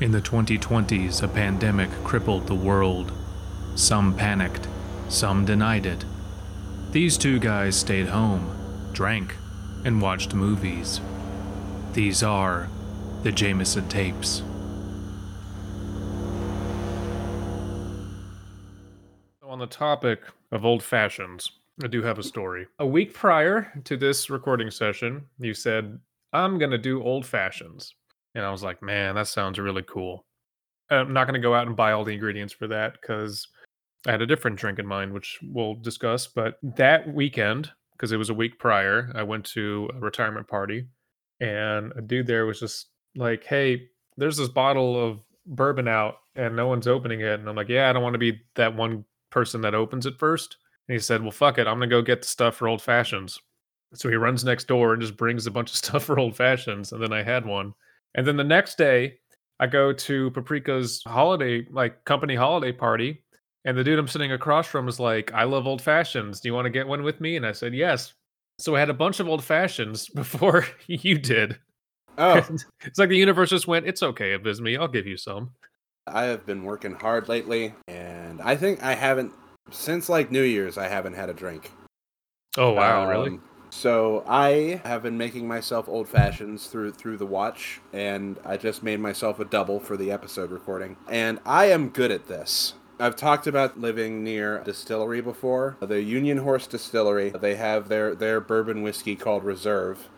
In the 2020s, a pandemic crippled the world. Some panicked, some denied it. These two guys stayed home, drank, and watched movies. These are the Jameson tapes. On the topic of old fashions, I do have a story. A week prior to this recording session, you said, I'm going to do old fashions. And I was like, man, that sounds really cool. I'm not going to go out and buy all the ingredients for that because I had a different drink in mind, which we'll discuss. But that weekend, because it was a week prior, I went to a retirement party and a dude there was just like, hey, there's this bottle of bourbon out and no one's opening it. And I'm like, yeah, I don't want to be that one person that opens it first. And he said, well, fuck it. I'm going to go get the stuff for old fashions. So he runs next door and just brings a bunch of stuff for old fashions. And then I had one. And then the next day, I go to Paprika's holiday, like company holiday party. And the dude I'm sitting across from is like, I love old fashions. Do you want to get one with me? And I said, yes. So I had a bunch of old fashions before you did. Oh, it's like the universe just went, it's okay, Abysmii. I'll give you some. I have been working hard lately, and I think I haven't since like New Year's. I haven't had a drink. Oh wow, really? Um, So I have been making myself old fashions through through the watch, and I just made myself a double for the episode recording. And I am good at this. I've talked about living near a distillery before, the Union Horse Distillery. They have their their bourbon whiskey called Reserve.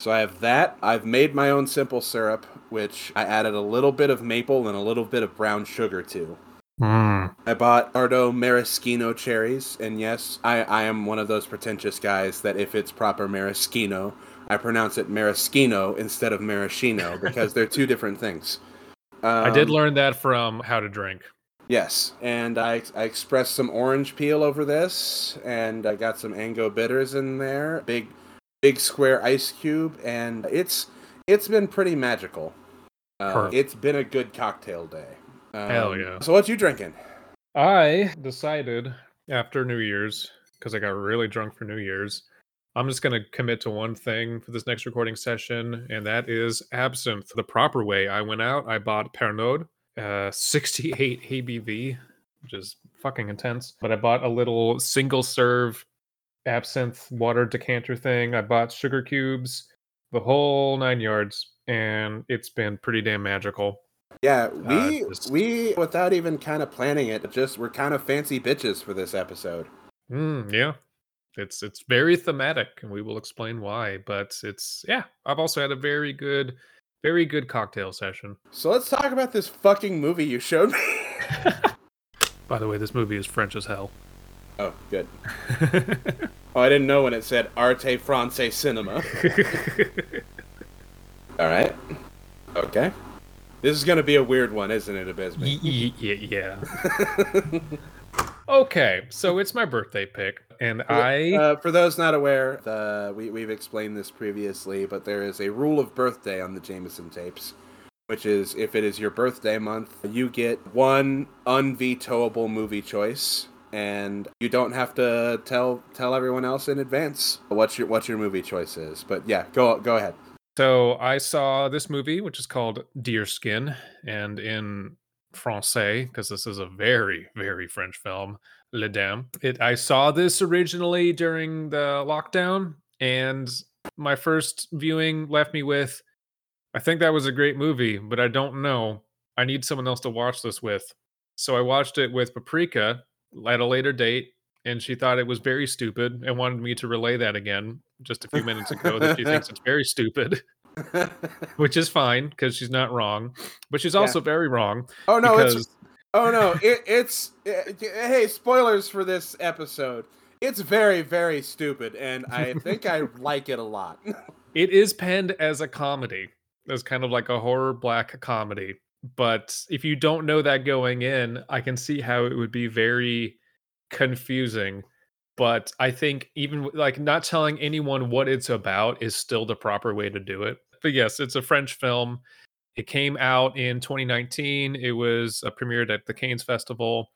So I have that. I've made my own simple syrup, which I added a little bit of maple and a little bit of brown sugar to. Mm. I bought Luxardo Maraschino cherries, and yes, I, I am one of those pretentious guys that if it's proper maraschino, I pronounce it maraschino instead of maraschino because they're two different things. I did Um, learn that from How to Drink. Yes, and I, I expressed some orange peel over this, and I got some Ango bitters in there, big big square ice cube, and it's it's been pretty magical. Uh, it's been a good cocktail day. Um, Hell yeah. So what you drinking? I decided after New Year's, because I got really drunk for New Year's, I'm just going to commit to one thing for this next recording session, and that is absinthe the proper way. I went out, I bought Pernod, uh, 68 ABV, which is fucking intense. But I bought a little single serve absinthe water decanter thing. I bought sugar cubes, the whole nine yards, and it's been pretty damn magical. Yeah, we just- we without even kind of planning it, just we're kind of fancy bitches for this episode. Mm, yeah. It's it's very thematic and we will explain why, but it's yeah, I've also had a very good very good cocktail session. So let's talk about this fucking movie you showed me. By the way, this movie is French as hell. oh, good. Oh, I didn't know when it said Arte Francais Cinema. All right. Okay. This is gonna be a weird one, isn't it, Abysmii? Y- y- yeah. okay, so it's my birthday pick and I Uh, for those not aware, the, we, we've explained this previously, but there is a rule of birthday on the Jameson tapes, which is if it is your birthday month, you get one unvetoable movie choice, and you don't have to tell tell everyone else in advance what your what your movie choice is. But yeah, go go ahead. So I saw this movie, which is called Deer Skin, and in Francais, because this is a very, very French film, Le Daim. It I saw this originally during the lockdown, and my first viewing left me with, I think that was a great movie, but I don't know. I need someone else to watch this with. So I watched it with Paprika at a later date, and she thought it was very stupid and wanted me to relay that again just a few minutes ago that she thinks it's very stupid which is fine because she's not wrong, but she's Yeah. also very wrong oh no, because it's oh no, it, it's eh, hey spoilers for this episode. It's very very stupid, and I think I like it a lot. it is penned as a comedy, as kind of like a horror black comedy. But if you don't know that going in, I can see how it would be very confusing. But I think even like not telling anyone what it's about is still the proper way to do it. But yes, it's a French film. It came out in 2019. It was uh, premiered at the Cannes Festival.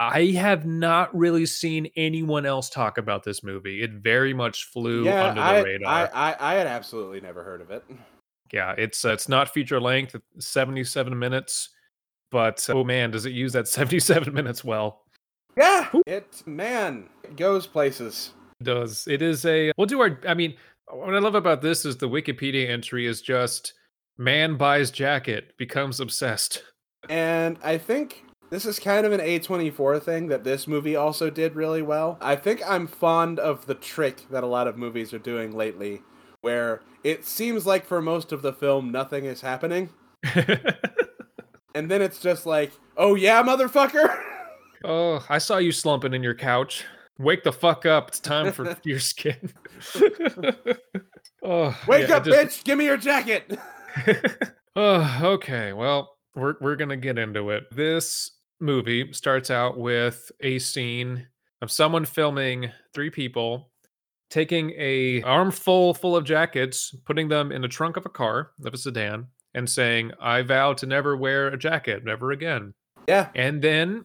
I have not really seen anyone else talk about this movie. It very much flew yeah, under the I, radar. I, I I had absolutely never heard of it. Yeah, it's uh, it's not feature length, 77 minutes, but oh man, does it use that 77 minutes well? Yeah, it man it goes places. It does. It is a we'll do our I mean, what I love about this is the Wikipedia entry is just man buys jacket, becomes obsessed. And I think this is kind of an A24 thing that this movie also did really well. I think I'm fond of the trick that a lot of movies are doing lately, where it seems like for most of the film nothing is happening. and then it's just like, oh yeah, motherfucker! oh, I saw you slumping in your couch. Wake the fuck up. It's time for your skin. oh, Wake yeah, up, just- bitch! Give me your jacket! oh, okay. Well, we're we're gonna get into it. This movie starts out with a scene of someone filming three people taking a armful full of jackets, putting them in the trunk of a car of a sedan, and saying, "I vow to never wear a jacket, never again." yeah. And then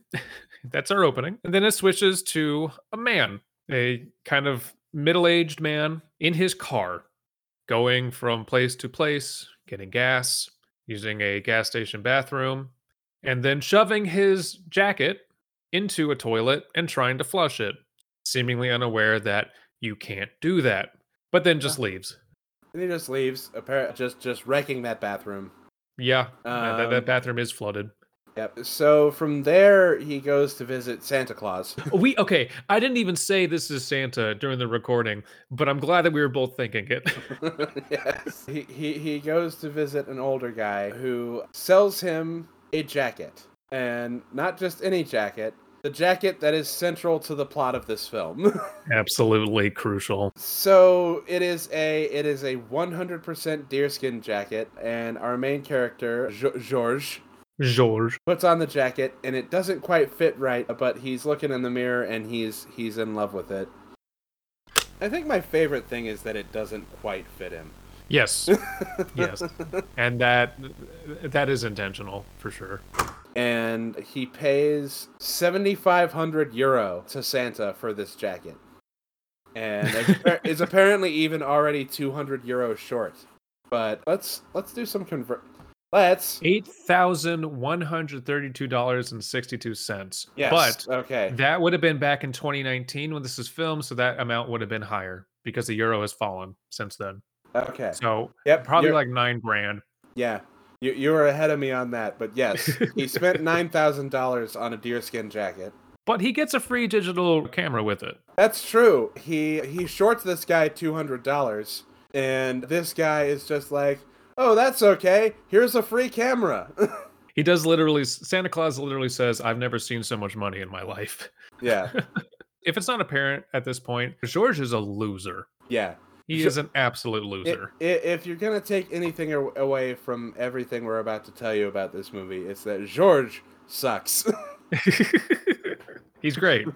that's our opening. And then it switches to a man, a kind of middle aged man in his car, going from place to place, getting gas, using a gas station bathroom, and then shoving his jacket into a toilet and trying to flush it, seemingly unaware that you can't do that, but then just leaves. And he just leaves, appar- just just wrecking that bathroom. Yeah, uh, that, Um, that bathroom is flooded. Yep. So from there, he goes to visit Santa Claus. We okay. I didn't even say this is Santa during the recording, but I'm glad that we were both thinking it. yes. He, he he goes to visit an older guy who sells him a jacket, and not just any jacket, the jacket that is central to the plot of this film. Absolutely crucial. so it is a it is a 100% deerskin jacket, and our main character Jo- George puts on the jacket, and it doesn't quite fit right, but he's looking in the mirror and he's he's in love with it. I think my favorite thing is that it doesn't quite fit him. Yes. yes. And that that is intentional for sure. and he pays 7500 euro to Santa for this jacket. And is appar- is apparently even already 200 euros short. But let's let's do some convert Let's Eight thousand one hundred thirty-two dollars and sixty-two cents. Yes. But okay. that would have been back in 2019 when this is filmed, so that amount would have been higher because the euro has fallen since then. Okay. So Yep. probably you're- like nine grand. yeah. You you were ahead of me on that, but yes, he spent nine thousand dollars on a deerskin jacket. But he gets a free digital camera with it. That's true. He he shorts this guy two hundred dollars, and this guy is just like, "Oh, that's okay. Here's a free camera." He does literally. Santa Claus literally says, "I've never seen so much money in my life." yeah, If it's not apparent at this point, George is a loser. yeah. He is an absolute loser. i- if you're gonna take anything away from everything we're about to tell you about this movie, it's that George sucks. He's great,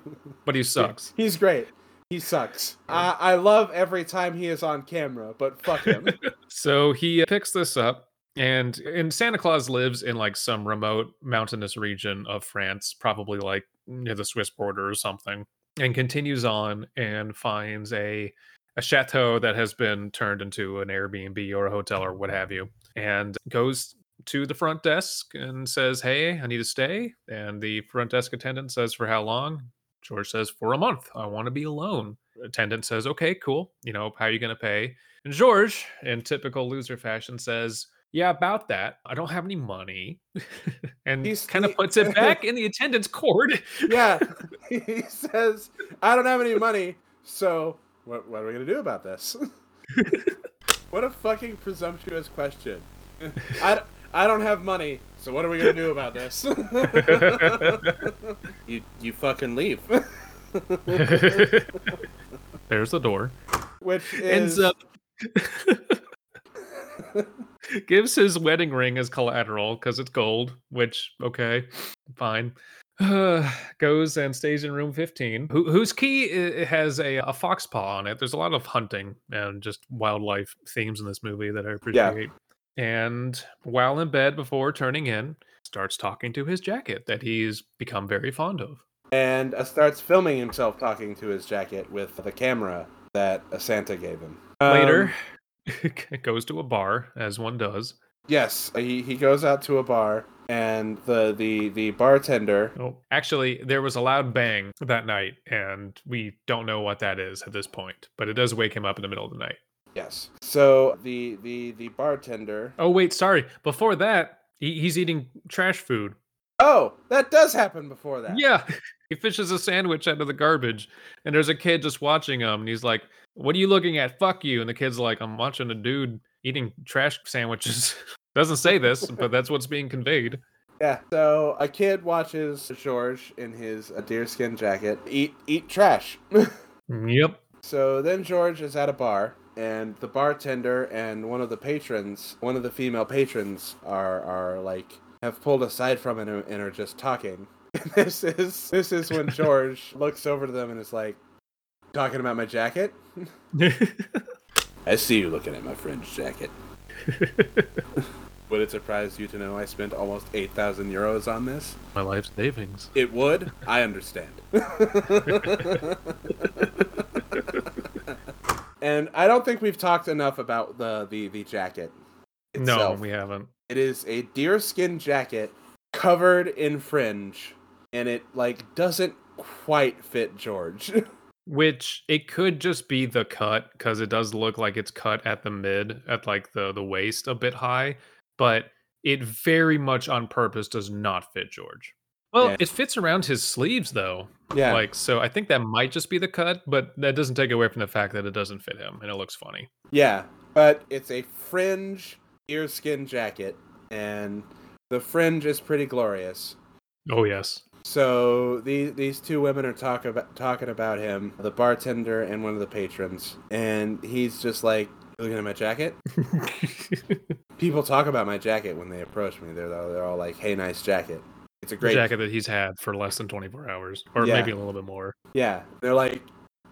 but he sucks. He's great. He sucks. I, I love every time he is on camera, but fuck him. So he uh, picks this up, and and Santa Claus lives in like some remote mountainous region of France, probably like near the Swiss border or something, and continues on and finds a a chateau that has been turned into an Airbnb or a hotel or what have you, and goes to the front desk and says, "Hey, I need to stay." And the front desk attendant says, "For how long?" George says, "For a month. I want to be alone." Attendant says, "Okay, cool. You know, how are you going to pay?" And George, in typical loser fashion, says, Yeah, about that. I don't have any money. and he kind of puts it back in the attendant's cord. yeah, he says, "I don't have any money, so what, what are we gonna do about this?" what a fucking presumptuous question. I, I don't have money, so what are we gonna do about this? you you fucking leave. There's the door. Which Ends up. gives his wedding ring as collateral because it's gold, which, okay, fine. goes and stays in room 15, who, whose key i- has a, a fox paw on it. There's a lot of hunting and just wildlife themes in this movie that I appreciate. And while in bed before turning in, starts talking to his jacket that he's become very fond of. and uh, starts filming himself talking to his jacket with the camera that uh, Santa gave him. Later, Um, goes to a bar, as one does. Yes, he, he goes out to a bar and the the the bartender Oh, actually, there was a loud bang that night, and we don't know what that is at this point, but it does wake him up in the middle of the night. Yes. So the the the bartender Oh, wait, sorry. Before that, he, he's eating trash food. Oh, that does happen before that. Yeah. He fishes a sandwich out of the garbage, and there's a kid just watching him, and he's like, What are you looking at? Fuck you. And the kid's like, I'm watching a dude eating trash sandwiches. Doesn't say this, but that's what's being conveyed. Yeah. So a kid watches George in his deerskin jacket eat eat trash. Yep. so then George is at a bar and the bartender and one of the patrons, one of the female patrons are are like have pulled aside from it and and are just talking. And this is this is when George looks over to them and is like talking about my jacket. I see you looking at my friend's jacket. Would it surprise you to know I spent almost 8,000 euros on this? My life savings. It would. I understand. And I don't think we've talked enough about the the, the jacket. No, we haven't. It is a deerskin jacket covered in fringe, and it like doesn't quite fit George. Which it could just be the cut because it does look like it's cut at the mid, at like the the waist a bit high, but it very much on purpose does not fit George. Well, it fits around his sleeves though. yeah, Like so I think that might just be the cut, but that doesn't take away from the fact that it doesn't fit him and it looks funny. yeah, but it's a fringe deerskin jacket, and the fringe is pretty glorious. Oh yes. So these these two women are talk about talking about him, the bartender and one of the patrons, and he's just like looking at my jacket. People talk about my jacket when they approach me. They're they're all like, "Hey, nice jacket." It's a great jacket that he's had for less than 24 hours or Yeah. maybe a little bit more. Yeah, they're like,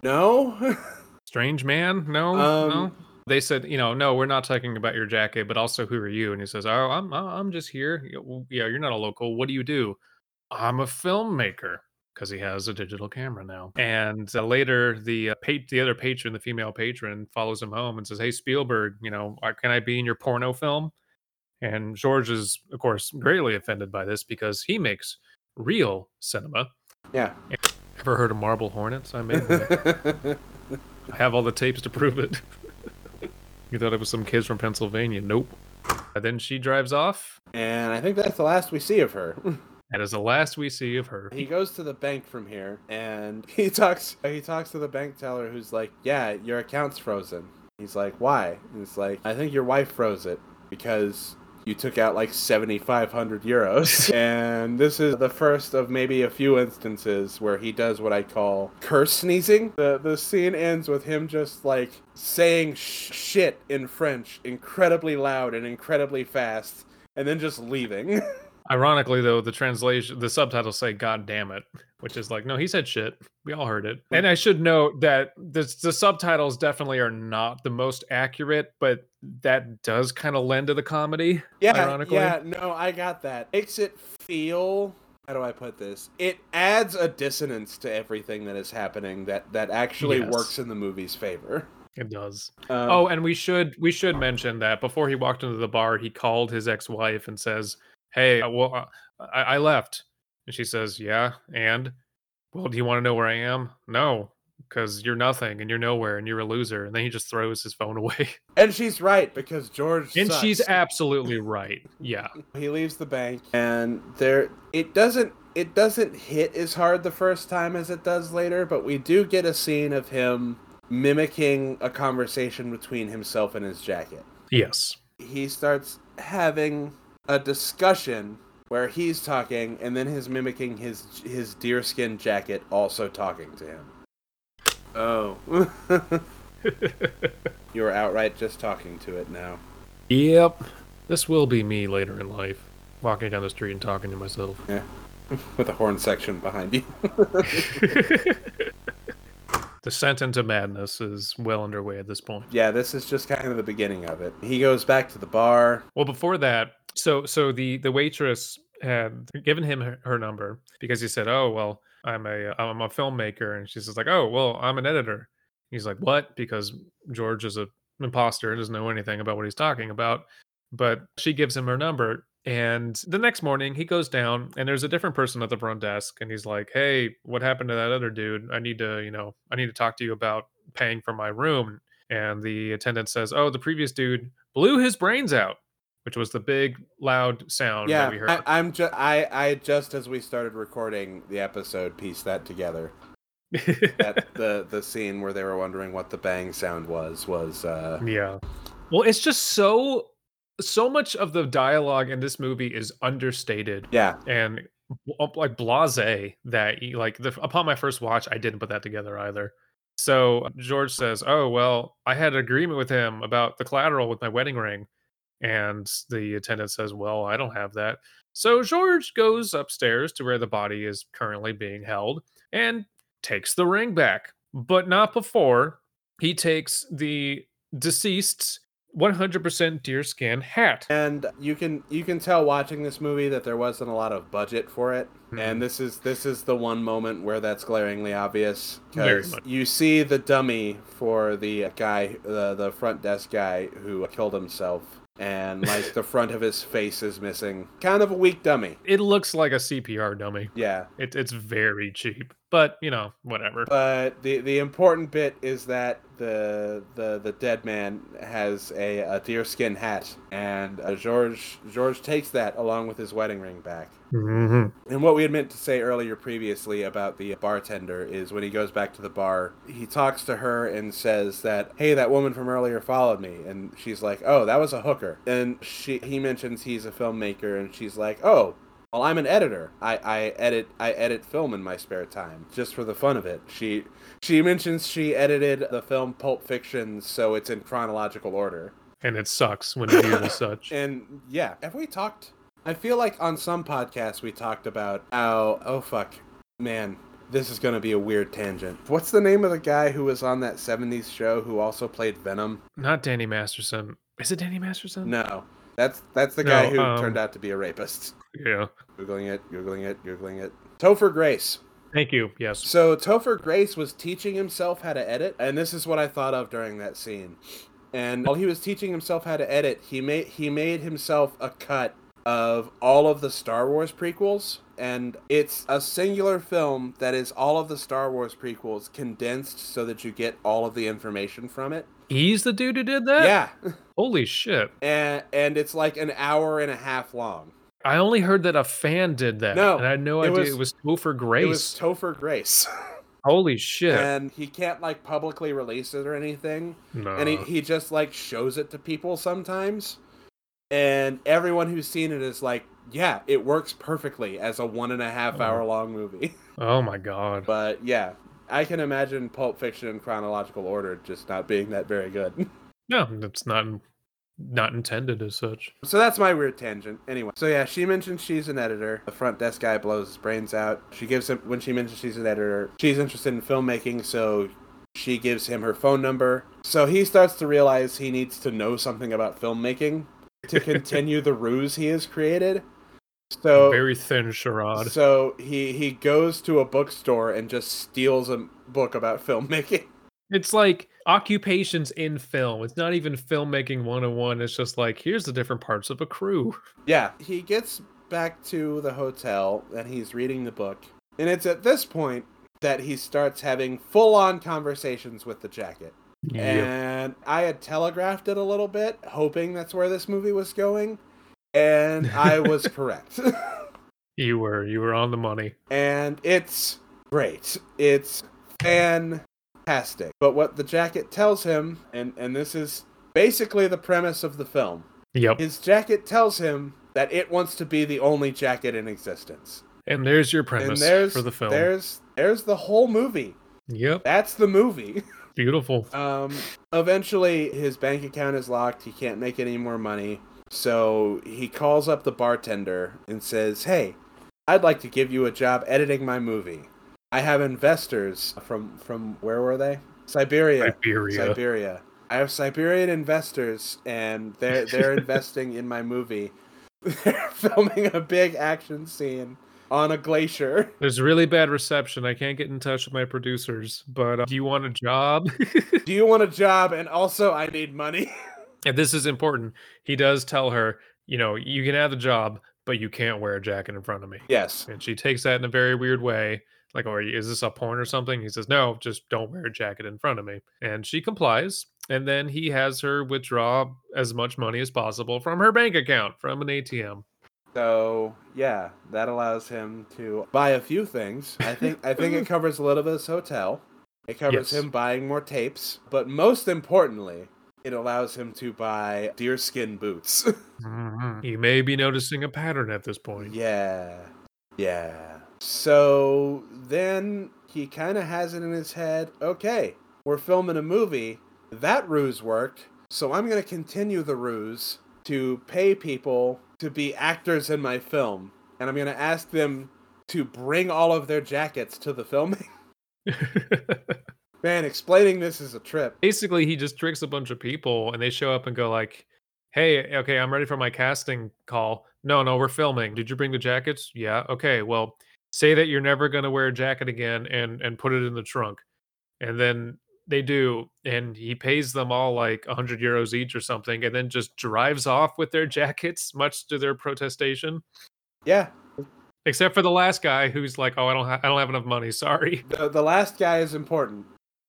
"No." Strange man? No. Um, no. They said, you know, no, we're not talking about your jacket, but also who are you? And he says, "Oh, I'm I'm just here. Yeah, well, Yeah, you're not a local. What do you do? I'm a filmmaker." Because he has a digital camera now. And uh, later, the uh, pa- the other patron, the female patron, follows him home and says, "Hey Spielberg, you know, uh, can I be in your porno film?" And George is, of course, greatly offended by this because he makes real cinema. yeah. Ever heard of Marble Hornets? I made. I have all the tapes to prove it. you thought it was some kids from Pennsylvania? Nope. And then she drives off. and I think that's the last we see of her. That is the last we see of her. He goes to the bank from here, and he talks. He talks to the bank teller, who's like, "Yeah, your account's frozen." He's like, "Why?" And it's like, "I think your wife froze it because you took out like seventy five hundred euros." and this is the first of maybe a few instances where he does what I call curse sneezing. the The scene ends with him just like saying sh- shit in French, incredibly loud and incredibly fast, and then just leaving. Ironically, though, the translation, the subtitles say "God damn it," which is like, no, he said shit. We all heard it. And I should note that the the subtitles definitely are not the most accurate, but that does kind of lend to the comedy. Yeah, ironically. yeah, no, I got that. Makes it feel. How do I put this? It adds a dissonance to everything that is happening that that actually Yes. works in the movie's favor. It does. Um, Oh, and we should we should mention that before he walked into the bar, he called his ex-wife and says, "Hey, uh, well, uh, I, I left," and she says, "Yeah, and well, do you want to know where I am? No, because you're nothing and you're nowhere and you're a loser." And then he just throws his phone away, and she's right because George. and she's absolutely right. Yeah, he leaves the bank, and there it doesn't it doesn't hit as hard the first time as it does later, but we do get a scene of him mimicking a conversation between himself and his jacket. yes, he starts having a discussion where he's talking and then he's mimicking his his deerskin jacket also talking to him. Oh. You're outright just talking to it now. yep. This will be me later in life, walking down the street and talking to myself. Yeah. With a horn section behind you. The descent into madness is well underway at this point. yeah, this is just kind of the beginning of it. He goes back to the bar. Well, before that, so so the the waitress had given him her, her number because he said, "Oh, well, I'm a I'm a filmmaker," and she's just like, "Oh, well, I'm an editor." He's like, "What?" Because George is a imposter and doesn't know anything about what he's talking about. But she gives him her number. And the next morning, he goes down, and there's a different person at the front desk, and he's like, "Hey, what happened to that other dude? I need to, you know, I need to talk to you about paying for my room." And the attendant says, "Oh, the previous dude blew his brains out," which was the big, loud sound Yeah, that we heard. I, I'm just I I just as we started recording the episode pieced that together. That the the scene where they were wondering what the bang sound was was uh Yeah. Well, it's just so so much of the dialogue in this movie is understated yeah and like blase that like the, upon my first watch I didn't put that together either. So George says, "Oh, well, I had an agreement with him about the collateral with my wedding ring." And the attendant says, "Well, I don't have that." So George goes upstairs to where the body is currently being held and takes the ring back, but not before he takes the deceased's 100% deerskin hat. and you can you can tell watching this movie that there wasn't a lot of budget for it Mhm. and this is this is the one moment where that's glaringly obvious because you see the dummy for the guy the the front desk guy who killed himself and like the front of his face is missing. Kind of a weak dummy. It looks like a CPR dummy. yeah. It, it's very cheap, but you know, whatever. But the the important bit is that the the the dead man has a, a deerskin hat, and uh, George George takes that along with his wedding ring back. Mhm. And what we had meant to say earlier previously about the bartender is when he goes back to the bar, he talks to her and says that, "Hey, that woman from earlier followed me," and she's like, "Oh, that was a hooker." And she he mentions he's a filmmaker, and she's like, "Oh." Well, I'm an editor. I, I edit I edit film in my spare time, just for the fun of it. She she mentions she edited the film Pulp Fiction, so it's in chronological order. And it sucks when you do such. And yeah, have we talked? I feel like on some podcasts we talked about how oh fuck, man, this is gonna be a weird tangent. What's the name of the guy who was on that '70s show who also played Venom? Not Danny Masterson. Is it Danny Masterson? No, that's that's the guy who um, turned out to be a rapist. Yeah. Googling it, googling it, googling it. Topher Grace. Thank you. Yes. So Topher Grace was teaching himself how to edit, and this is what I thought of during that scene. And while he was teaching himself how to edit, he made he made himself a cut of all of the Star Wars prequels, and it's a singular film that is all of the Star Wars prequels condensed so that you get all of the information from it. He's the dude who did that? Yeah, Holy shit. and and it's like an hour and a half long. I only heard that a fan did that. No, And I had no it idea was- it was Topher Grace. It was Topher Grace, Holy shit. and he can't like publicly release it or anything. no. and he, he just like shows it to people sometimes and everyone who's seen it is like yeah it works perfectly as a one and a half Oh. hour long movie. Oh my god. but yeah i can imagine pulp fiction in chronological order just not being that very good. No, it's not not intended as such. so that's my weird tangent. Anyway so yeah she mentions she's an editor. The front desk guy blows his brains out. She gives him when she mentions she's an editor she's interested in filmmaking so she gives him her phone number. So he starts to realize he needs to know something about filmmaking to continue the ruse he has created so Very thin charade. so he he goes to a bookstore and just steals a book about filmmaking It's like occupations in film. It's not even filmmaking 101. It's just like here's the different parts of a crew. Yeah, he gets back to the hotel and he's reading the book. And it's at this point that he starts having full on conversations with the jacket. And I had telegraphed it a little bit, hoping that's where this movie was going. And I was correct. You were you were on the money. and it's great. It's fantastic. But what the jacket tells him, and, and this is basically the premise of the film, Yep. his jacket tells him that it wants to be the only jacket in existence. And there's your premise there's for the film. there's there's the whole movie. Yep. That's the movie. Beautiful. Um, eventually, his bank account is locked. He can't make any more money. So he calls up the bartender and says, "Hey, I'd like to give you a job editing my movie. I have investors from from where were they? Siberia. Siberia. Siberia. I have Siberian investors, and they're they're investing in my movie. They're filming a big action scene, on a glacier. There's really bad reception. I can't get in touch with my producers, but uh, do you want a job? Do you want a job? And also, I need money. And this is important. He does tell her, you know, you can have the job, but you can't wear a jacket in front of me. yes. And she takes that in a very weird way. Like, or is this a porn or something? He says, no, just don't wear a jacket in front of me. And she complies. And then he has her withdraw as much money as possible from her bank account from an ATM. So yeah, that allows him to buy a few things. I think I think it covers a little bit of his hotel. It covers Yes. him buying more tapes, but most importantly, it allows him to buy deerskin boots. Mm-hmm. You may be noticing a pattern at this point. yeah. Yeah. So then he kind of has it in his head, okay, we're filming a movie. That ruse worked, so I'm going to continue the ruse to pay people to be actors in my film. And I'm going to ask them to bring all of their jackets to the filming. Man, explaining this is a trip. Basically, he just tricks a bunch of people and they show up and go like, "Hey, okay, I'm ready for my casting call." No, no, we're filming. Did you bring the jackets? Yeah. Okay. Well, say that you're never going to wear a jacket again and and put it in the trunk. And then they do and he pays them all like 100 euros each or something and then just drives off with their jackets much to their protestation. Yeah. Except for the last guy who's like, "Oh, I don't ha- I don't have enough money. Sorry." The, the last guy is important.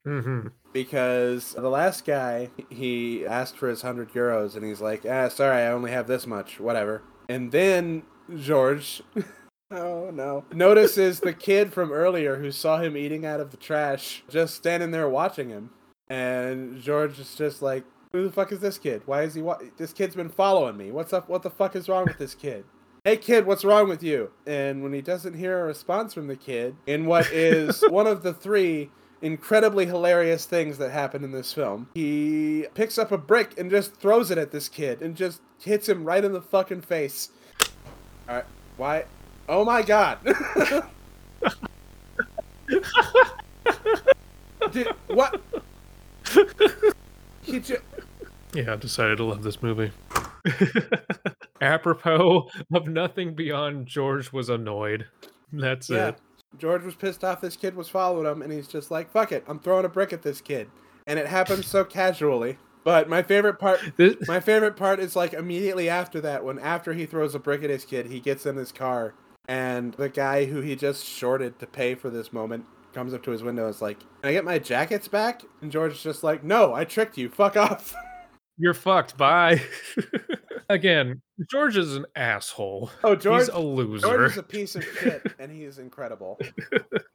Mhm. because the last guy he asked for his 100 euros and he's like ah sorry i only have this much whatever. And then george oh no. notices the kid from earlier who saw him eating out of the trash just standing there watching him. And george is just like who the fuck is this kid? Why is he wa- this kid's been following me. What's up what the fuck is wrong with this kid? Hey kid, what's wrong with you? And when he doesn't hear a response from the kid, in what is one of the three incredibly hilarious things that happen in this film. He picks up a brick and just throws it at this kid and just hits him right in the fucking face. Alright, why? Oh my god! Did, what? He ju- Yeah, I decided to love this movie. Apropos of nothing beyond George was annoyed. That's yeah. it. George was pissed off this kid was following him, and he's just like, fuck it, I'm throwing a brick at this kid. And it happens so casually. But my favorite part My favorite part is like immediately after that, when after he throws a brick at his kid, he gets in his car, and the guy who he just shorted to pay for this moment comes up to his window and is like, Can I get my jackets back? And George is just like, No, I tricked you. Fuck off. you're fucked. Bye. Again, George is an asshole. Oh, George. He's a loser. George is a piece of shit, and he is incredible.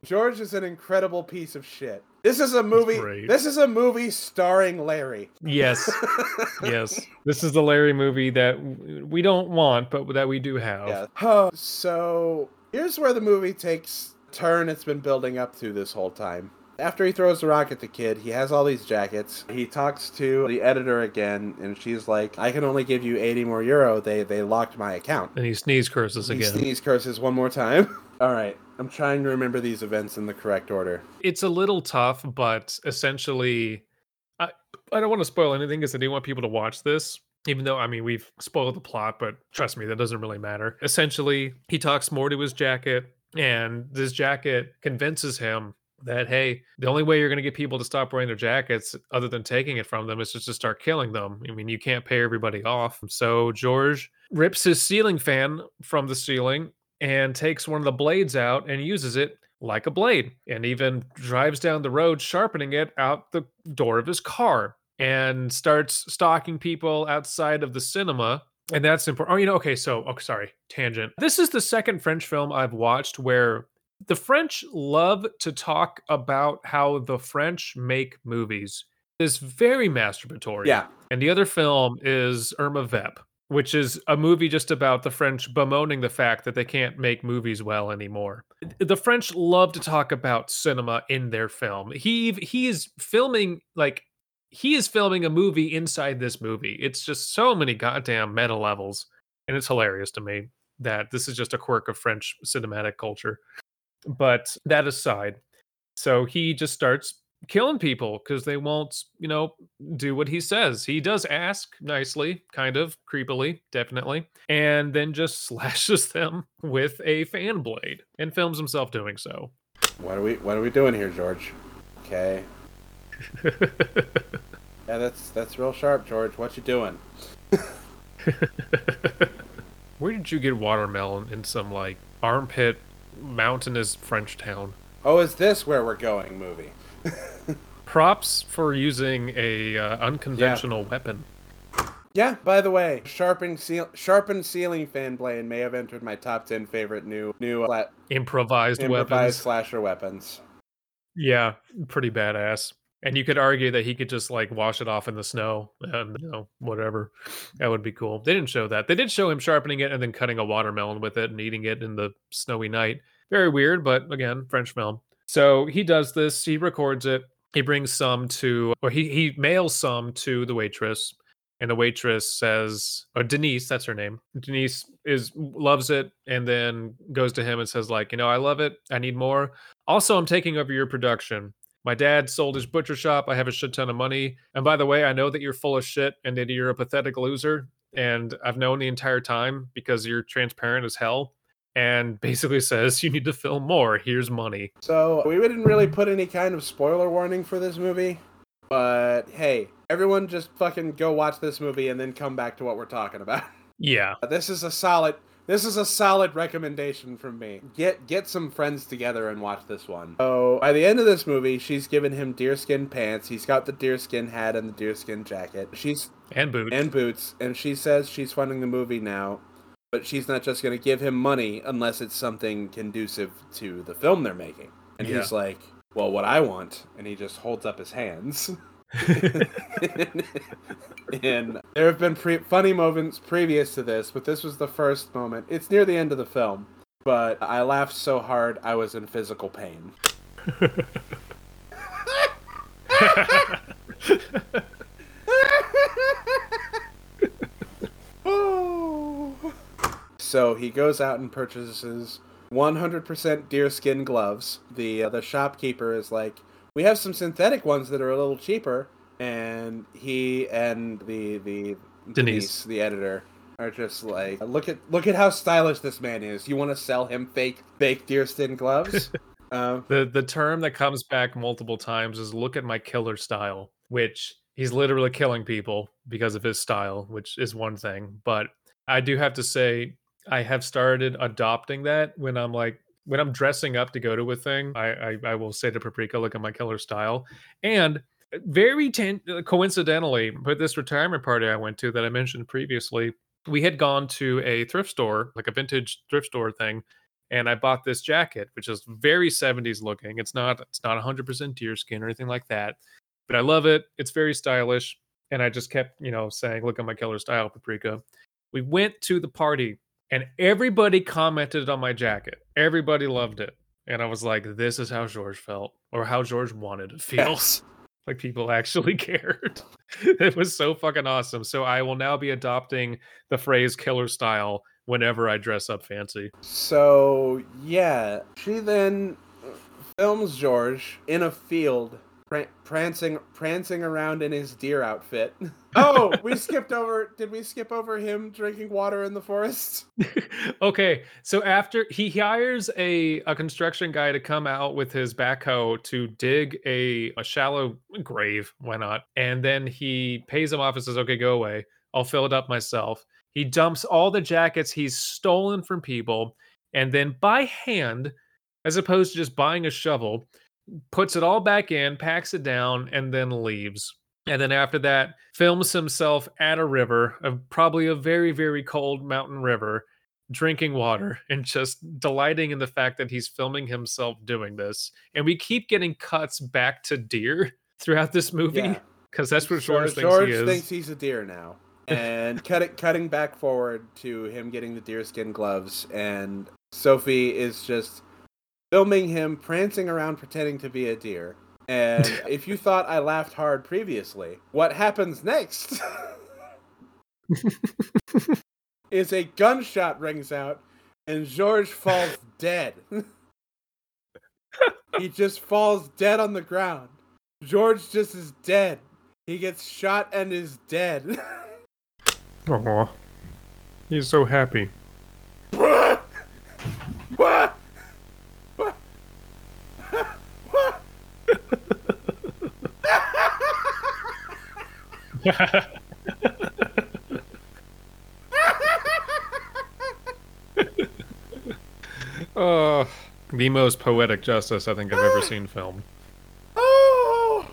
George is an incredible piece of shit. This is a movie. This is a movie starring Larry. yes, yes. This is the Larry movie that we don't want, but that we do have. Yeah. Huh. So here's where the movie takes turn it's been building up to this whole time. After he throws the rock at the kid, he has all these jackets. He talks to the editor again, and she's like, "I can only give you 80 more euro. They they locked my account." And he sneeze curses He again. sneeze curses one more time. all right, I'm trying to remember these events in the correct order. it's a little tough, but essentially, I I don't want to spoil anything because I do want people to watch this. Even though I mean we've spoiled the plot, but trust me, that doesn't really matter. Essentially, he talks more to his jacket, and this jacket convinces him that hey, the only way you're going to get people to stop wearing their jackets, other than taking it from them, is just to start killing them. I mean, you can't pay everybody off. So George rips his ceiling fan from the ceiling and takes one of the blades out and uses it like a blade and even drives down the road sharpening it out the door of his car and starts stalking people outside of the cinema and that's important oh you know okay so oh sorry tangent this is the second french film i've watched where the french love to talk about how the french make movies is very masturbatory Yeah, and the other film is Irma Vep, which is a movie just about the French bemoaning the fact that they can't make movies well anymore. The French love to talk about cinema in their film. He he is filming like he is filming a movie inside this movie. It's just so many goddamn meta levels, and it's hilarious to me that this is just a quirk of French cinematic culture. But that aside, so he just starts killing people because they won't, you know, do what he says. He does ask nicely, kind of creepily, definitely, and then just slashes them with a fan blade and films himself doing so. What are we What are we doing here, George? Okay. Yeah, that's that's real sharp, George. What you doing? Where did you get watermelon in some like armpit mountainous French town? Oh, is this where we're going? Movie. Props for using a uh, unconventional weapon. Yeah. By the way, sharpened seal, sharpened ceiling fan blade may have entered my top ten favorite new new uh, Improvised, improvised weapons. slasher weapons. Yeah, pretty badass. And you could argue that he could just like wash it off in the snow and you know whatever. That would be cool. They didn't show that. They did show him sharpening it and then cutting a watermelon with it and eating it in the snowy night. Very weird, but again, French film. So he does this. He records it. He brings some to, or he he mails some to the waitress, and the waitress says, or Denise, that's her name. Denise is loves it, and then goes to him and says, like, you know, I love it. I need more. Also, I'm taking over your production. My dad sold his butcher shop. I have a shit ton of money. And by the way, I know that you're full of shit and that you're a pathetic loser. And I've known the entire time because you're transparent as hell. And basically says, you need to film more. Here's money. So we didn't really put any kind of spoiler warning for this movie, but hey, everyone just fucking go watch this movie and then come back to what we're talking about. Yeah. This is a solid. This is a solid recommendation from me. Get get some friends together and watch this one. So by the end of this movie, she's given him deerskin pants. He's got the deerskin hat and the deerskin jacket. She's And boots. and boots, and she says she's funding the movie now, but she's not just going to give him money unless it's something conducive to the film they're making. And Yeah. he's like, "Well, what I want," and he just holds up his hands. and there have been pre- funny moments previous to this, but this was the first moment. It's near the end of the film, but I laughed so hard I was in physical pain. so he goes out and purchases 100% deerskin gloves. The uh, the shopkeeper is like, "We have some synthetic ones that are a little cheaper." And he and the the Denise. the editor, are just like, "Look at look at how stylish this man is. You want to sell him fake fake deerskin gloves?" um, the the term that comes back multiple times is look at my killer style, which he's literally killing people because of his style, which is one thing. But I do have to say, I have started adopting that when I'm like when I'm dressing up to go to a thing. I I, I will say to Paprika, look at my killer style, and uh, very ten- uh, coincidentally, but this retirement party I went to that I mentioned previously, we had gone to a thrift store, like a vintage thrift store thing, and I bought this jacket, which is very 70s looking. It's not it's not 100% deerskin or anything like that, but I love it. It's very stylish, and I just kept you know saying, "Look at my killer style, Paprika." We went to the party, and everybody commented on my jacket. Everybody loved it, and I was like, "This is how George felt, or how George wanted to feel." yes. like people actually cared. it was so fucking awesome. So I will now be adopting the phrase killer style whenever I dress up fancy. So yeah, she then films George in a field, pran- prancing prancing around in his deer outfit. Oh, we skipped over. Did we skip over him drinking water in the forest? okay, so after he hires a, a construction guy to come out with his backhoe to dig a, a shallow grave, why not? And then he pays him off and says, Okay, go away. I'll fill it up myself. He dumps all the jackets he's stolen from people and then by hand, as opposed to just buying a shovel, puts it all back in, packs it down, and then leaves. And then after that, films himself at a river, of probably a very, very cold mountain river, drinking water and just delighting in the fact that he's filming himself doing this. And we keep getting cuts back to deer throughout this movie Yeah. because that's what So George thinks George he is. thinks he's a deer now. And cut it, cutting back forward to him getting the deerskin gloves, and Sophie is just filming him prancing around pretending to be a deer. And if you thought I laughed hard previously, what happens next is a gunshot rings out and George falls dead. he just falls dead on the ground. George just is dead. He gets shot and is dead. Aw. He's so happy. What? What? What? What? Oh, the most poetic justice I think I've ever seen filmed. Oh!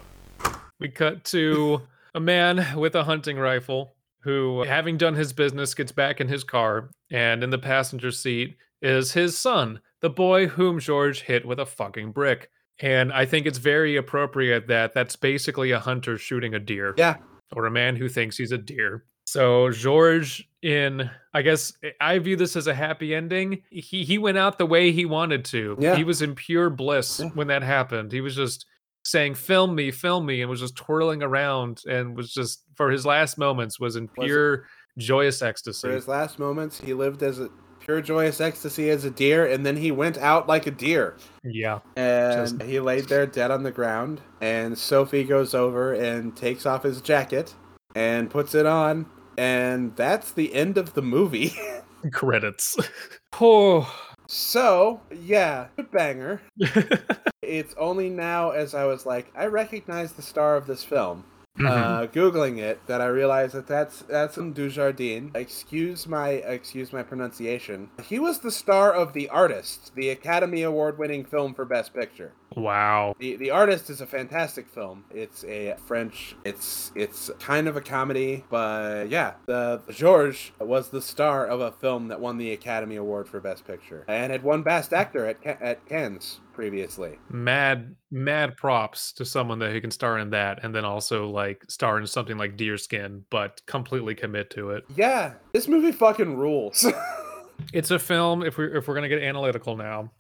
We cut to a man with a hunting rifle who, having done his business, gets back in his car, and in the passenger seat is his son, the boy whom George hit with a fucking brick. And I think it's very appropriate that that's basically a hunter shooting a deer. Yeah. Or a man who thinks he's a deer. So George in I guess I view this as a happy ending. He he went out the way he wanted to. Yeah. He was in pure bliss Yeah. when that happened. He was just saying film me, film me and was just twirling around and was just for his last moments was in Was- pure joyous For ecstasy. his last moments, he lived as a pure joyous ecstasy as a deer, and then he went out like a deer. Yeah. And he laid there dead on the ground. And Sophie goes over and takes off his jacket and puts it on. And that's the end of the movie. Credits. oh so, yeah, banger. It's only now as I was like, I recognize the star of this film. Mm-hmm. Uh, Googling it, that I realized that that's that's Jean Dujardin. Excuse my excuse my pronunciation. He was the star of The Artist, the Academy Award-winning film for Best Picture. wow. The The Artist is a fantastic film. It's a French. It's it's kind of a comedy, but yeah, the Georges was the star of a film that won the Academy Award for Best Picture and had won Best Actor at at Cannes previously. Mad mad props to someone that who can star in that and then also like star in something like Deerskin, but completely commit to it. Yeah, this movie fucking rules. It's a film. If we're if we're gonna get analytical now,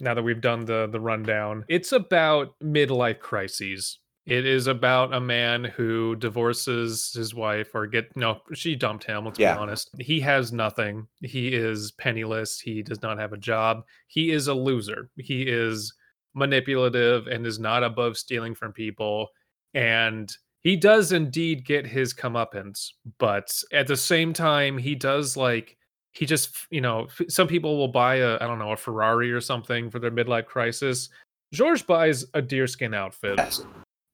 now that we've done the the rundown, it's about midlife crises. It is about a man who divorces his wife or get no, she dumped him. Let's Yeah. be honest. He has nothing. He is penniless. He does not have a job. He is a loser. He is manipulative and is not above stealing from people. And he does indeed get his comeuppance, but at the same time, he does like he just you know some people will buy a i don't know a ferrari or something for their midlife crisis george buys a deerskin outfit yes.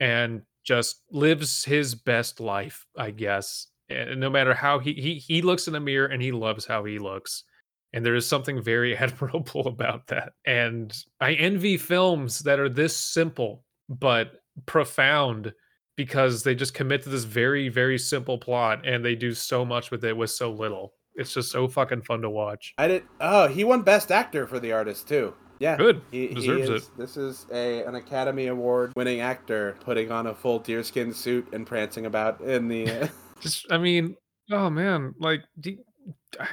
And just lives his best life i guess and no matter how he he, he looks in the mirror and he loves how he looks and there is something very admirable about that and i envy films that are this simple but profound because they just commit to this very very simple plot and they do so much with it with so little it's just so fucking fun to watch I did. Oh, he won Best Actor for The Artist too. Yeah, Good. He, he Deserves is- This is a an Academy Award winning actor putting on a full deerskin suit and prancing about in the. Uh, just i mean oh man like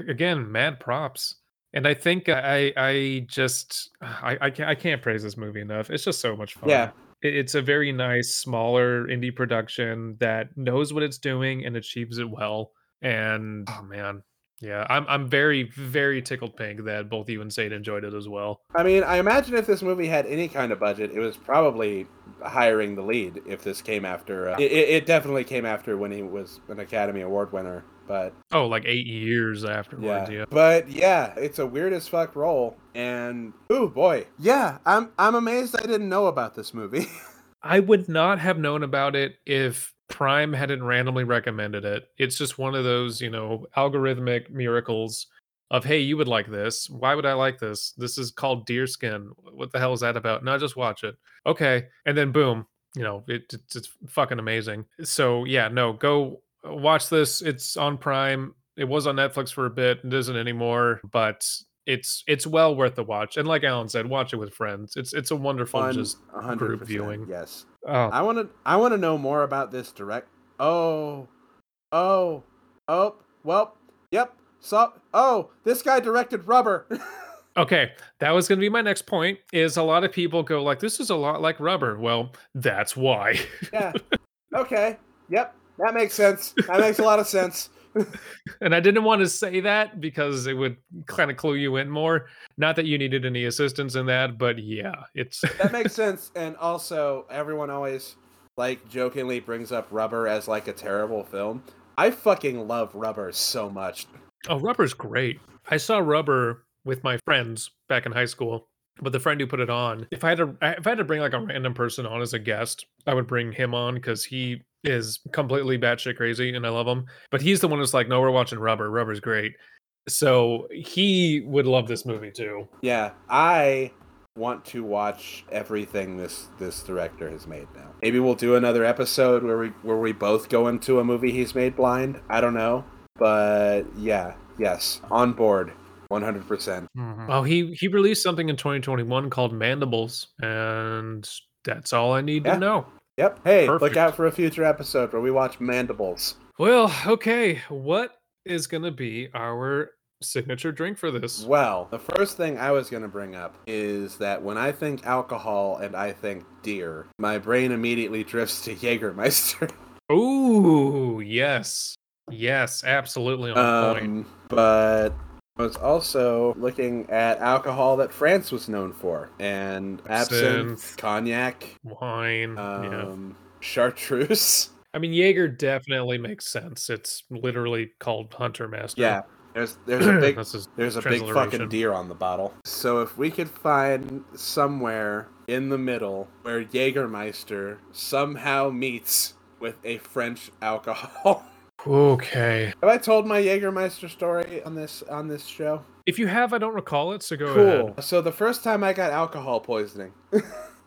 again mad props and i think i i just i i can't, I can't praise this movie enough it's just so much fun Yeah. It's a very nice smaller indie production that knows what it's doing and achieves it well and oh man yeah i'm i'm very very tickled pink that both you and Sade enjoyed it as well I mean, I imagine if this movie had any kind of budget, it was probably hiring the lead. If this came after, uh, it, it it definitely came after when he was an Academy Award winner. But oh like eight years yeah, afterwards yeah, but yeah, it's a weird as fuck role. And oh boy, yeah, I'm I'm amazed I didn't know about this movie. I would not have known about it if Prime hadn't randomly recommended it. It's just one of those, you know, algorithmic miracles of, hey, you would like this. Why would I like this? This is called Deerskin. What the hell is that about? No, just watch it. Okay. And then boom, you know, it, it's, it's fucking amazing. So yeah, no, go watch this. It's on Prime. It was on Netflix for a bit. It isn't anymore, but it's it's well worth the watch. And like Allen said, watch it with friends. It's it's a wonderful One just group viewing. Yes. oh I want to. I want to know more about this direct. Oh, oh, oh. Well, yep. So, oh, this guy directed Rubber. Okay, that was going to be my next point. Is a lot of people go like, "This is a lot like Rubber." Well, that's why. yeah. Okay. Yep. That makes sense. That makes a lot of sense. and I didn't want to say that because it would kind of clue you in more. Not that you needed any assistance in that, but yeah, it's That makes sense. And also, everyone always like jokingly brings up Rubber as like a terrible film. I fucking love Rubber so much. Oh, Rubber's great. I saw Rubber with my friends back in high school, but the friend who put it on, if I had to, if I had to bring like a random person on as a guest, I would bring him on because he is completely batshit crazy and I love him. But he's the one who's like, no, we're watching Rubber. Rubber's great. So he would love this movie too. Yeah, I want to watch everything this this director has made now. Maybe we'll do another episode where we where we both go into a movie he's made blind. I don't know, but yeah, yes, on board. 100%. percent Oh, he he released something in 2021 called Mandibles, and that's all I need Yeah. to know. Yep. Hey, look out for a future episode where we watch Mandibles. Well, okay. What is gonna be our signature drink for this? Well, the first thing I was going to bring up is that when I think alcohol and I think deer, my brain immediately drifts to Jägermeister. Ooh, yes, yes, absolutely on point. Um, but I was also looking at alcohol that France was known for, and absinthe, Absinthe. cognac, Wine, yeah. um, chartreuse. I mean, Jaeger definitely makes sense. It's literally called Hunter Master. Yeah, there's there's a big there's a big fucking deer on the bottle. So if we could find somewhere in the middle where Jägermeister somehow meets with a French alcohol. okay. Have I told my Jägermeister story on this on this show? If you have, I don't recall it, so go Cool. ahead. So the first time I got alcohol poisoning.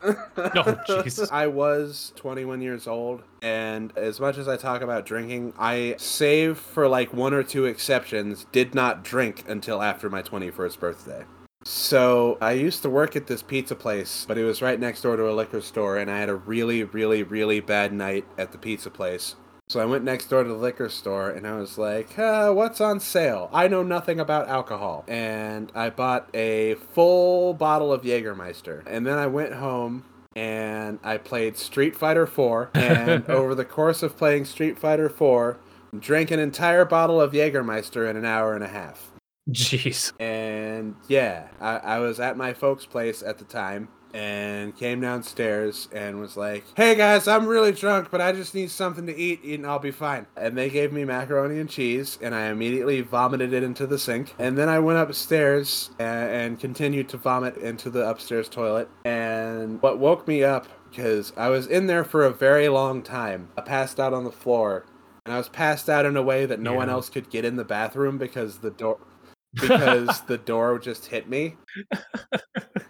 Oh, Jesus. I was 21 years old, and as much as I talk about drinking, I, save for like one or two exceptions, did not drink until after my 21st birthday. So I used to work at this pizza place, but it was right next door to a liquor store, and I had a really, really, really bad night at the pizza place. So I went next door to the liquor store and I was like, uh, what's on sale? I know nothing about alcohol. And I bought a full bottle of Jägermeister. And then I went home and I played Street Fighter 4. And over the course of playing Street Fighter 4, drank an entire bottle of Jägermeister in an hour and a half. Jeez. And yeah, I, I was at my folks' place at the time and came downstairs and was like, hey guys, I'm really drunk, but I just need something to eat and I'll be fine. And they gave me macaroni and cheese and I immediately vomited it into the sink. And then I went upstairs and, and continued to vomit into the upstairs toilet. And what woke me up, because I was in there for a very long time, I passed out on the floor. And I was passed out in a way that no one else could get in the bathroom because the door because the door just hit me.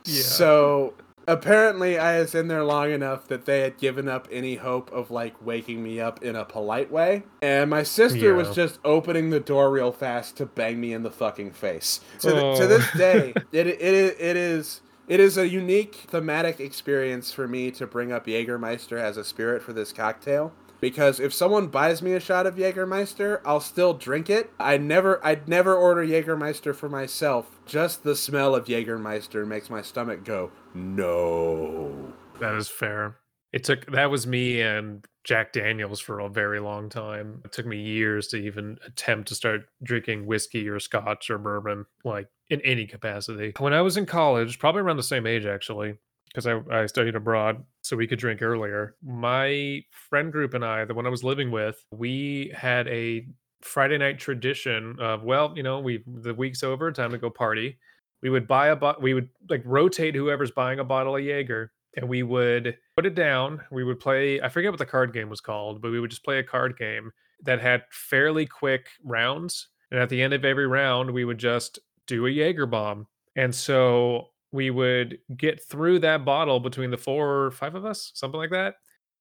Yeah. So apparently I was in there long enough that they had given up any hope of like waking me up in a polite way. And my sister was just opening the door real fast to bang me in the fucking face. To, the, to Oh. this day, it, it, it, it is it is a unique thematic experience for me to bring up Jägermeister as a spirit for this cocktail. Because if someone buys me a shot of Jägermeister, I'll still drink it. I never, I'd never order Jägermeister for myself. Just the smell of Jägermeister makes my stomach go, no. That is fair. It took that was me and Jack Daniels for a very long time. It took me years to even attempt to start drinking whiskey or scotch or bourbon, like in any capacity. When I was in college, probably around the same age actually, because I, I studied abroad, so we could drink earlier. My friend group and I, the one I was living with, we had a Friday night tradition of, well, you know, we the week's over, time to go party. We would buy a bot, we would like rotate whoever's buying a bottle of Jaeger and we would put it down. We would play, I forget what the card game was called, but we would just play a card game that had fairly quick rounds. And at the end of every round, we would just do a Jaeger bomb. And so we would get through that bottle between the four or five of us, something like that.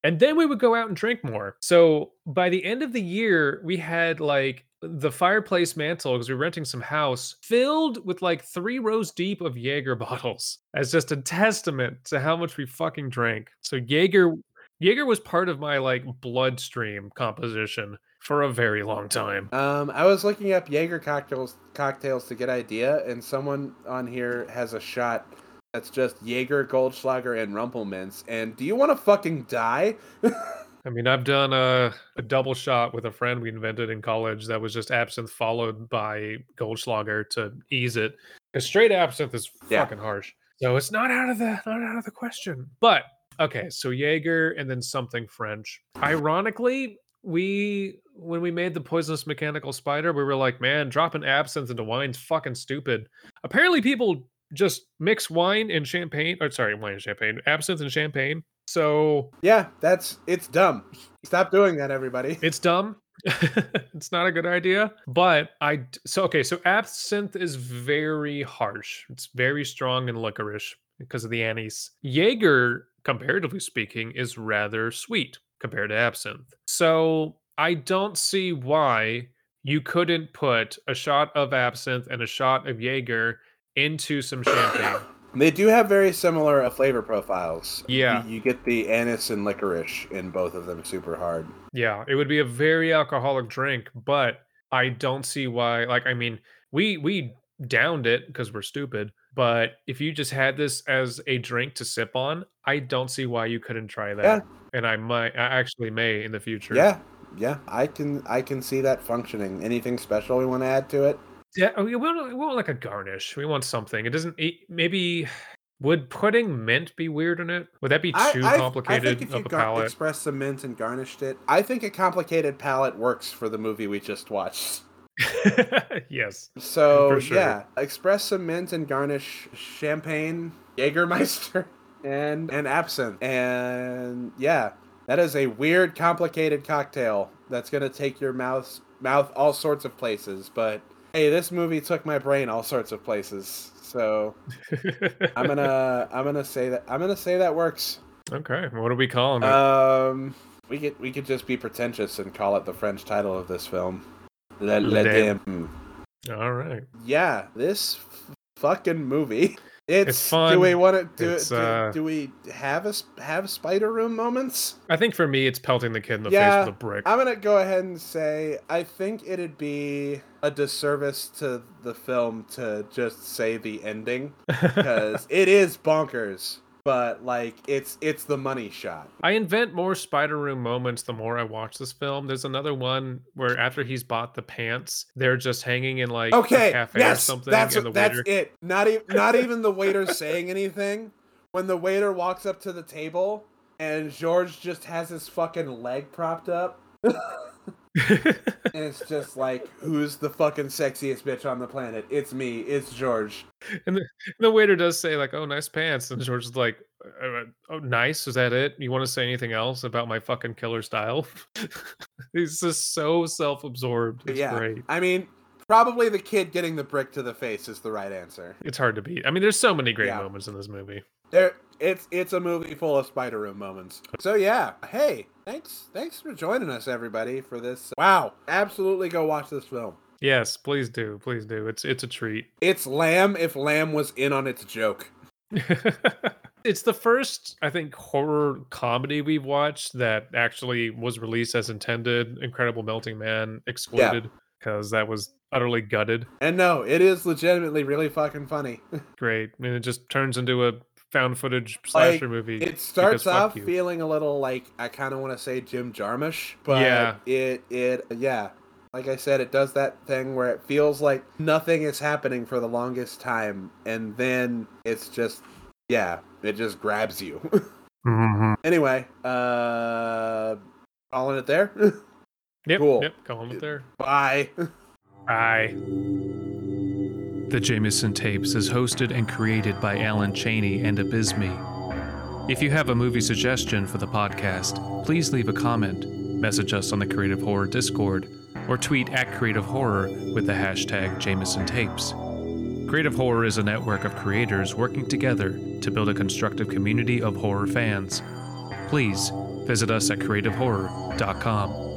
And then we would go out and drink more. So by the end of the year, we had like the fireplace mantle because we were renting some house filled with like three rows deep of Jaeger bottles as just a testament to how much we fucking drank. So Jaeger Jaeger was part of my like bloodstream composition for a very long time. Um, I was looking up Jaeger cocktails cocktails to get idea, and someone on here has a shot that's just Jaeger, Goldschlager, and Rumpelminz. And do you want to fucking die? I mean, I've done a, a double shot with a friend we invented in college that was just absinthe followed by Goldschlager to ease it. Because straight absinthe is Yeah. fucking harsh. So it's not out of the not out of the question. But Okay, so Jaeger and then something French. Ironically, we when we made the poisonous mechanical spider, we were like, man, dropping absinthe into wine's fucking stupid. Apparently, people just mix wine and champagne, or sorry, wine and champagne, absinthe and champagne. So Yeah, that's it's dumb. Stop doing that, everybody. it's dumb. it's not a good idea. But I so okay, so absinthe is very harsh. It's very strong and licorice because of the anise. Jaeger, comparatively speaking, is rather sweet compared to absinthe. So I don't see why you couldn't put a shot of absinthe and a shot of Jaeger into some champagne. They do have very similar uh, flavor profiles. Yeah. You, you get the anise and licorice in both of them super hard. Yeah, it would be a very alcoholic drink, but I don't see why. Like, I mean, we we downed it because we're stupid. But if you just had this as a drink to sip on, I don't see why you couldn't try that. Yeah. And I might, I actually may in the future. Yeah, yeah. I can I can see that functioning. Anything special we want to add to it? Yeah, oh, we want, we want like a garnish. We want something. It doesn't. It, maybe would putting mint be weird in it? Would that be too I, I complicated think if of you a gar- palate? expressed some mint and garnished it, I think a complicated palate works for the movie we just watched. yes. So sure. yeah, express some mint and garnish champagne, Jägermeister, and and absinthe, and yeah, that is a weird, complicated cocktail that's gonna take your mouth mouth all sorts of places. But hey, this movie took my brain all sorts of places. So I'm gonna I'm gonna say that I'm gonna say that works. okay. What are we calling it? Um, we could we could just be pretentious and call it the French title of this film. Le, Le Le Daim. Daim. All right. Yeah, this f- fucking movie. It's, It's fun. Do we want to do it? Do, uh, do we have a have spider room moments? I think for me, it's pelting the kid in the Yeah, face with a brick. I'm gonna go ahead and say I think it'd be a disservice to the film to just say the ending because it is bonkers, but like it's it's the money shot. I invent more spider room moments the more I watch this film. There's another one where after he's bought the pants, they're just hanging in like Okay, a cafe yes, or something, that's and the that's waiter. it. Not even not even the waiter saying anything. When the waiter walks up to the table and George just has his fucking leg propped up, it's just like, who's the fucking sexiest bitch on the planet? It's me. It's George. and the, the waiter does say like, "Oh, nice pants," and George is like, "Uh, uh, "Oh, nice. Is that it? You want to say anything else about my fucking killer style?" He's just so self-absorbed. It's yeah, great. I mean, probably the kid getting the brick to the face is the right answer. It's hard to beat. I mean, there's so many great Yeah. moments in this movie. There, it's it's a movie full of spider room moments. So yeah, hey, thanks thanks for joining us, everybody, for this. Wow, absolutely go watch this film. Yes, please do, please do. It's it's a treat. It's Lamb if Lamb was in on its joke. it's the first, I think, horror comedy we've watched that actually was released as intended. Incredible Melting Man excluded because that was utterly gutted. And no, it is legitimately really fucking funny. Great, I mean, it just turns into a found footage slasher movie. It starts off feeling a little like I kind of want to say Jim Jarmusch, but Yeah. it it yeah, like I said, it does that thing where it feels like nothing is happening for the longest time, and then it's just yeah, it just grabs you. Mhm. anyway, uh, calling it there. Yep, Cool. yep. On with there. Bye. Bye. The Jameson Tapes is hosted and created by Allen Cheney and Abysmii. If you have a movie suggestion for the podcast, please leave a comment, message us on the Creative Horror Discord, or tweet at Creative Horror with the hashtag Jameson Tapes. Creative Horror is a network of creators working together to build a constructive community of horror fans. Please visit us at creativehorror.com.